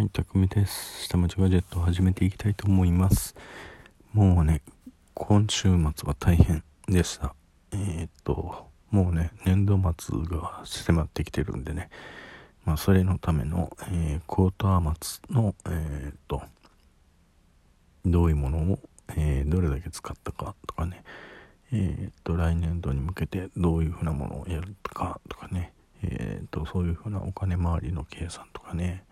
はい、たくみです。下町ガジェットを始めていきたいと思います。もうね、今週末は大変でした。えーっと、もうね、年度末が迫ってきてるんでね、まあ、それのための、えー、コートアマツの、えーっと、どういうものを、えーどれだけ使ったかとかね、えーっと、来年度に向けてどういうふうなものをやるかとかね、えーっと、そういうふうなお金回りの計算とかね、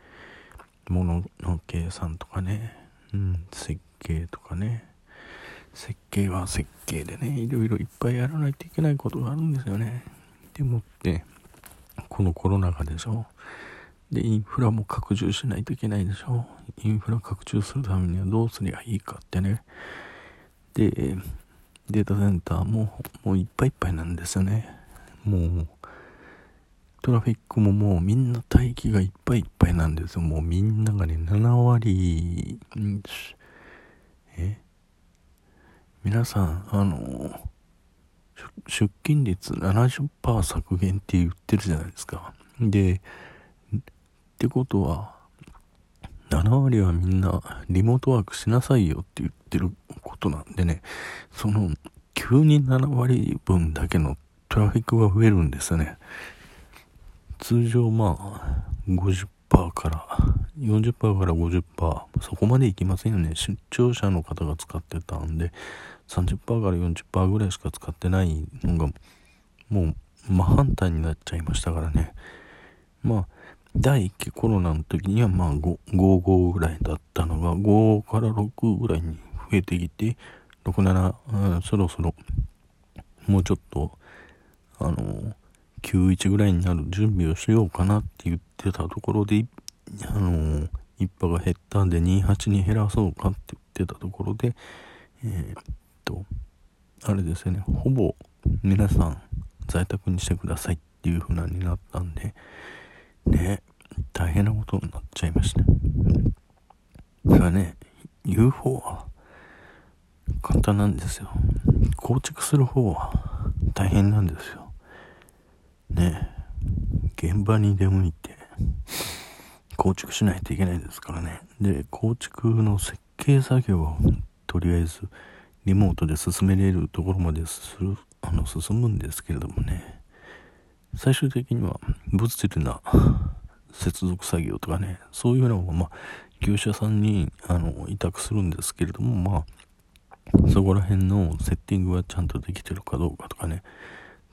物の計算とかね、うん、設計とかね。設計は設計でねいろいろいっぱいやらないといけないことがあるんですよね。でもってこのコロナ禍でしょ。でインフラも拡充しないといけないでしょ。インフラ拡充するためにはどうすりゃいいかってね。でデータセンターももういっぱいいっぱいなんですよね。もうトラフィックももうみんな待機がいっぱいいっぱいなんですよ。もうみんながね、7割、え？皆さん、あの、出勤率70%削減って言ってるじゃないですか。で、ってことは、7割はみんなリモートワークしなさいよって言ってることなんでね、その、急に7割分だけのトラフィックが増えるんですよね。通常まあ50%から40%から50%そこまでいきませんよね。出張者の方が使ってたんで30%から40%ぐらいしか使ってないのがもう真反対になっちゃいましたからね。まあ第1期コロナの時にはまあ55ぐらいだったのが5から6ぐらいに増えてきて67、うん、そろそろもうちょっとあの91ぐらいになる準備をしようかなって言ってたところで、あのー、一波が減ったんで28に減らそうかって言ってたところで、えー、っと、あれですよね、ほぼ皆さん在宅にしてくださいっていう風なになったんで、ね、大変なことになっちゃいました。それはね、UFO は簡単なんですよ。構築する方は大変なんですよ。ね現場に出向いて構築しないといけないですからね。で構築の設計作業をとりあえずリモートで進めれるところまでするあの進むんですけれどもね。最終的には物理な接続作業とかねそういうのをまあ業者さんにあの委託するんですけれどもまあそこら辺のセッティングがちゃんとできてるかどうかとかね。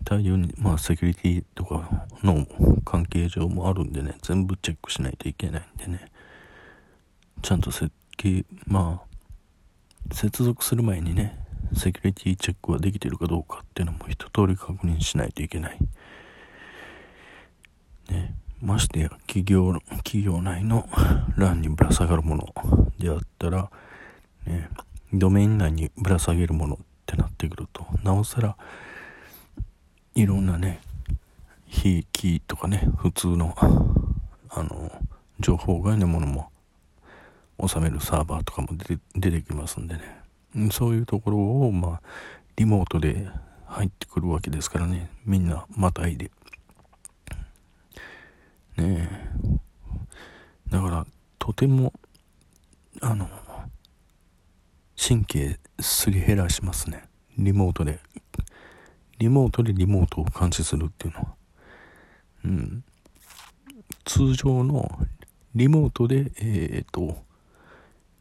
対応に、まあ、セキュリティとかの関係上もあるんでね、全部チェックしないといけないんでね、ちゃんと設計、まあ、接続する前にね、セキュリティチェックはできてるかどうかっていうのも一通り確認しないといけない。ね、ましてや企業、企業内の欄にぶら下がるものであったら、ね、ドメイン内にぶら下げるものってなってくると、なおさら、いろんなね、非キーとかね、普通の、あの、情報外のものも収めるサーバーとかも出て出てきますんでね。そういうところを、まあ、リモートで入ってくるわけですからね。みんなまたいで。ねえ。だから、とても、あの、神経すり減らしますね。リモートでリモートでリモートを監視するっていうのは。うん。通常のリモートで、えっ、と、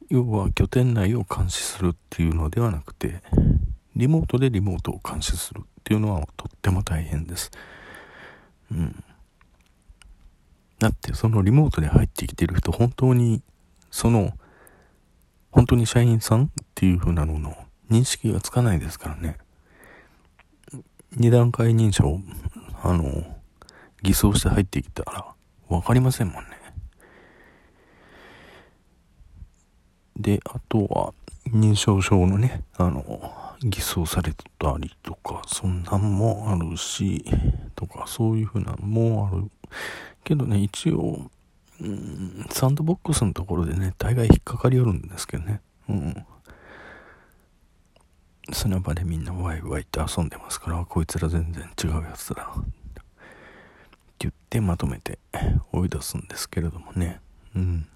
要は拠点内を監視するっていうのではなくて、リモートでリモートを監視するっていうのはとっても大変です。うん。だってそのリモートで入ってきてる人、本当に、その、本当に社員さんっていう風なのの認識がつかないですからね。二段階認証、あの、偽装して入ってきたら、わかりませんもんね。で、あとは、認証証のね、あの、偽装されたりとか、そんなんもあるし、とか、そういうふうなのもある。けどね、一応、うん、サンドボックスのところでね、大概引っかかりよるんですけどね。うん。砂場でみんなワイワイって遊んでますからこいつら全然違うやつだって言ってまとめて追い出すんですけれどもねうん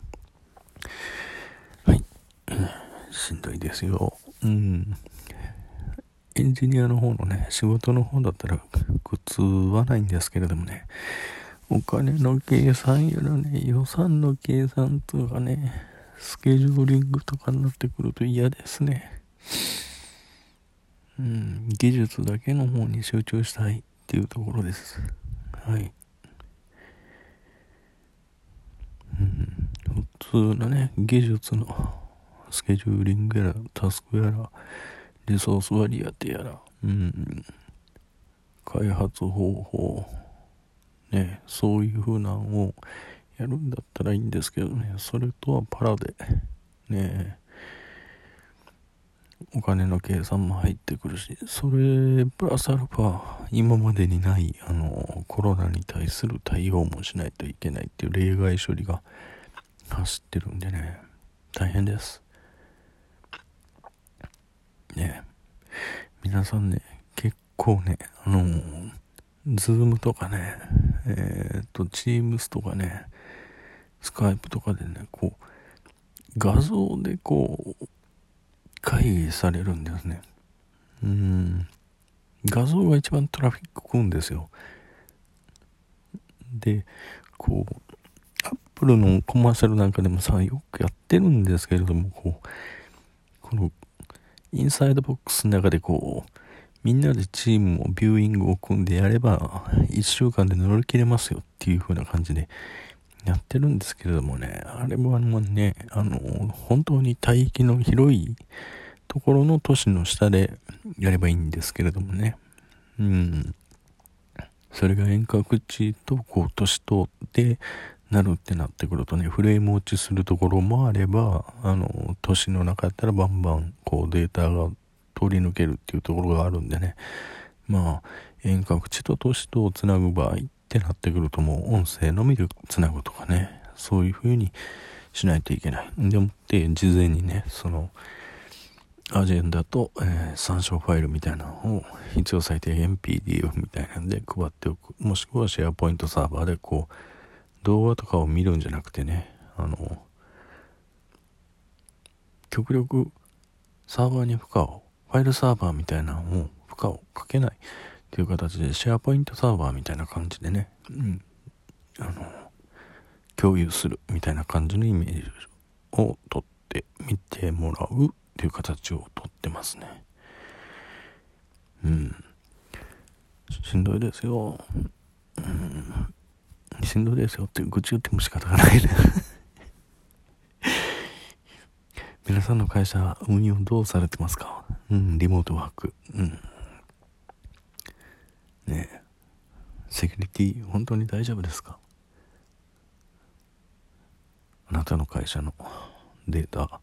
はい。しんどいですよ。うん。エンジニアの方のね、仕事の方だったら苦痛はないんですけれどもね、お金の計算やらね、予算の計算とかね、スケジューリングとかになってくると嫌ですね。うん、技術だけの方に集中したいっていうところです。はい。うん、普通のね、技術のスケジューリングやら、タスクやら、リソース割り当てやら、うん、開発方法、ね、そういう風なんをやるんだったらいいんですけどね、それとはパラで、ね、お金の計算も入ってくるし、それプラスアルファ、今までにない、あの、コロナに対する対応もしないといけないっていう例外処理が走ってるんでね、大変です。ね皆さんね結構ねあのズームとかねえっ、とチームスとかねスカイプとかでねこう画像でこう会議されるんですね。うん。画像が一番トラフィック食うんですよ。でこうアップルのコマーシャルなんかでもさよくやってるんですけれどもこうこのインサイドボックスの中でこう、みんなでチームをビューイングを組んでやれば、1週間で乗り切れますよっていう風な感じでやってるんですけれどもね、あれもあのね、あの、本当に帯域の広いところの都市の下でやればいいんですけれどもね、うん。それが遠隔地とこう都市とでなるってなってくるとね、フレーム落ちするところもあれば、あの、都市の中やったらバンバン、こうデータが通り抜けるっていうところがあるんでね、まあ、遠隔地と都市とをつなぐ場合っってなってくるともう音声のみでつなぐとかね、そういう風にしないといけない。でもって、事前にね、その、アジェンダと、えー、参照ファイルみたいなのを必要最低限 PDF みたいなんで配っておく。もしくはシェアポイントサーバーでこう、動画とかを見るんじゃなくてねあの極力サーバーに負荷をファイルサーバーみたいなのを負荷をかけないっていう形でシェアポイントサーバーみたいな感じでね、うん、あの共有するみたいな感じのイメージをとってみてもらうっていう形をとってますね。うん。しんどいですよ、うん。しんどいですよって愚痴言っても仕方がないね。皆さんの会社運用どうされてますか？うんリモートワーク。うんねセキュリティ本当に大丈夫ですか？あなたの会社のデータ。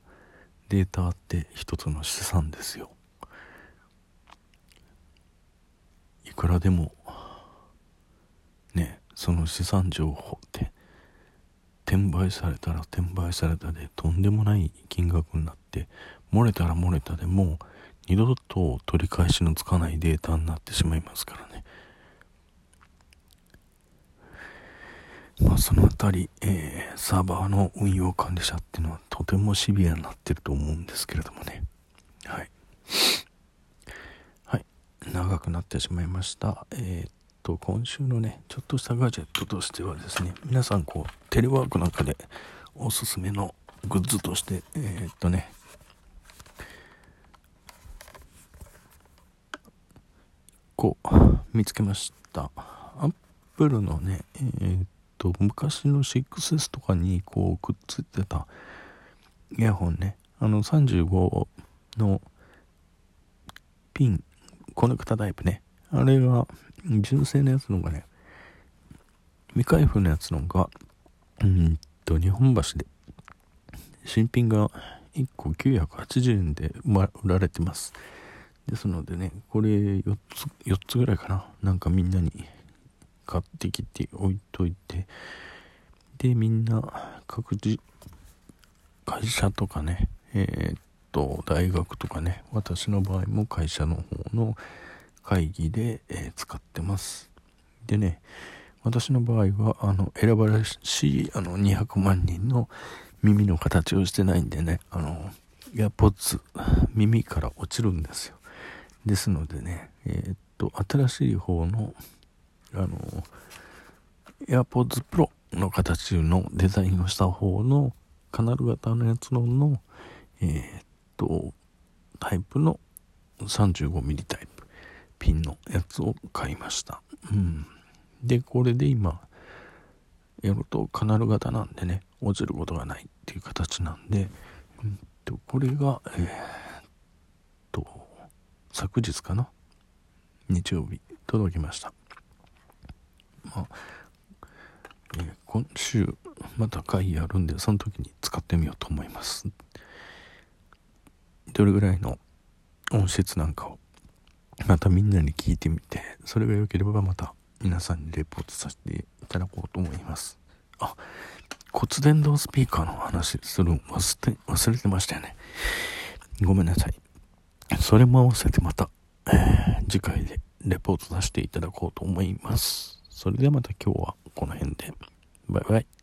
データって一つの資産ですよ。いくらでもねその資産情報って転売されたら転売されたでとんでもない金額になって漏れたら漏れたでもう二度と取り返しのつかないデータになってしまいますからね。まあその辺り、えー、サーバーの運用管理者っていうのはとてもシビアになってると思うんですけれどもね。はい。はい。長くなってしまいました。えー、と今週のねちょっとしたガジェットとしてはですね皆さんこうテレワークなんかでおすすめのグッズとしてえー、っとねこう見つけました。アップルのねえー、っと昔の 6S とかにこうくっついてたイヤホンねあの35のピンコネクタタイプねあれが純正のやつのがね、未開封のやつのが、うんと、日本橋で、新品が1個980円で売られてます。ですのでね、これ4つ、4つぐらいかな。なんかみんなに買ってきて置いといて、で、みんな各自、会社とかね、えー、っと、大学とかね、私の場合も会社の方の、会議で、えー、使ってます。でね、私の場合は、あの、選ばれし、あの、200万人の耳の形をしてないんでね、あの、エアポッツ、耳から落ちるんですよ。ですのでね、えー、っと、新しい方の、あの、AirPods Pro の形のデザインをした方のカナル型のやつのの、えー、っと、タイプの 35mm タイプ、ピンのやつを買いました。うん。で、これで今、やるとカナル型なんでね、落ちることがないっていう形なんで、うんと、これが、えー、っと、昨日かな？日曜日、届きました。まあ、えー、今週、また会やるんで、その時に使ってみようと思います。どれぐらいの音質なんかを、またみんなに聞いてみて、それが良ければまた皆さんにレポートさせていただこうと思います。あ、骨伝導スピーカーの話する忘れ忘れてましたよね。ごめんなさい。それも合わせてまた、えー、次回でレポートさせていただこうと思います。それではまた今日はこの辺で。バイバイ。